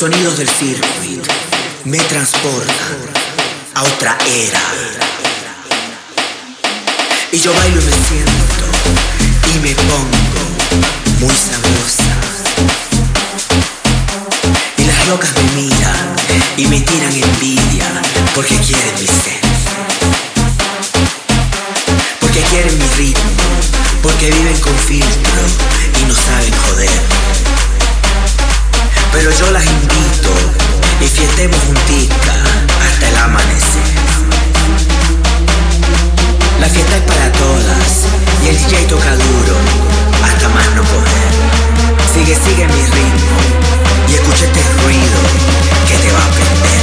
sonidos del circuito me transportan a otra era. Y yo bailo y me siento y me pongo muy sabrosa. Y las locas me miran y me tiran envidia porque quieren mi ser porque quieren mi ritmo, porque viven con filtro y no saben joder. Pero yo las invito y fiestemos juntica hasta el amanecer. La fiesta es para todas y el DJ toca duro hasta más no poder. Sigue, sigue mi ritmo y escucha este ruido que te va a prender.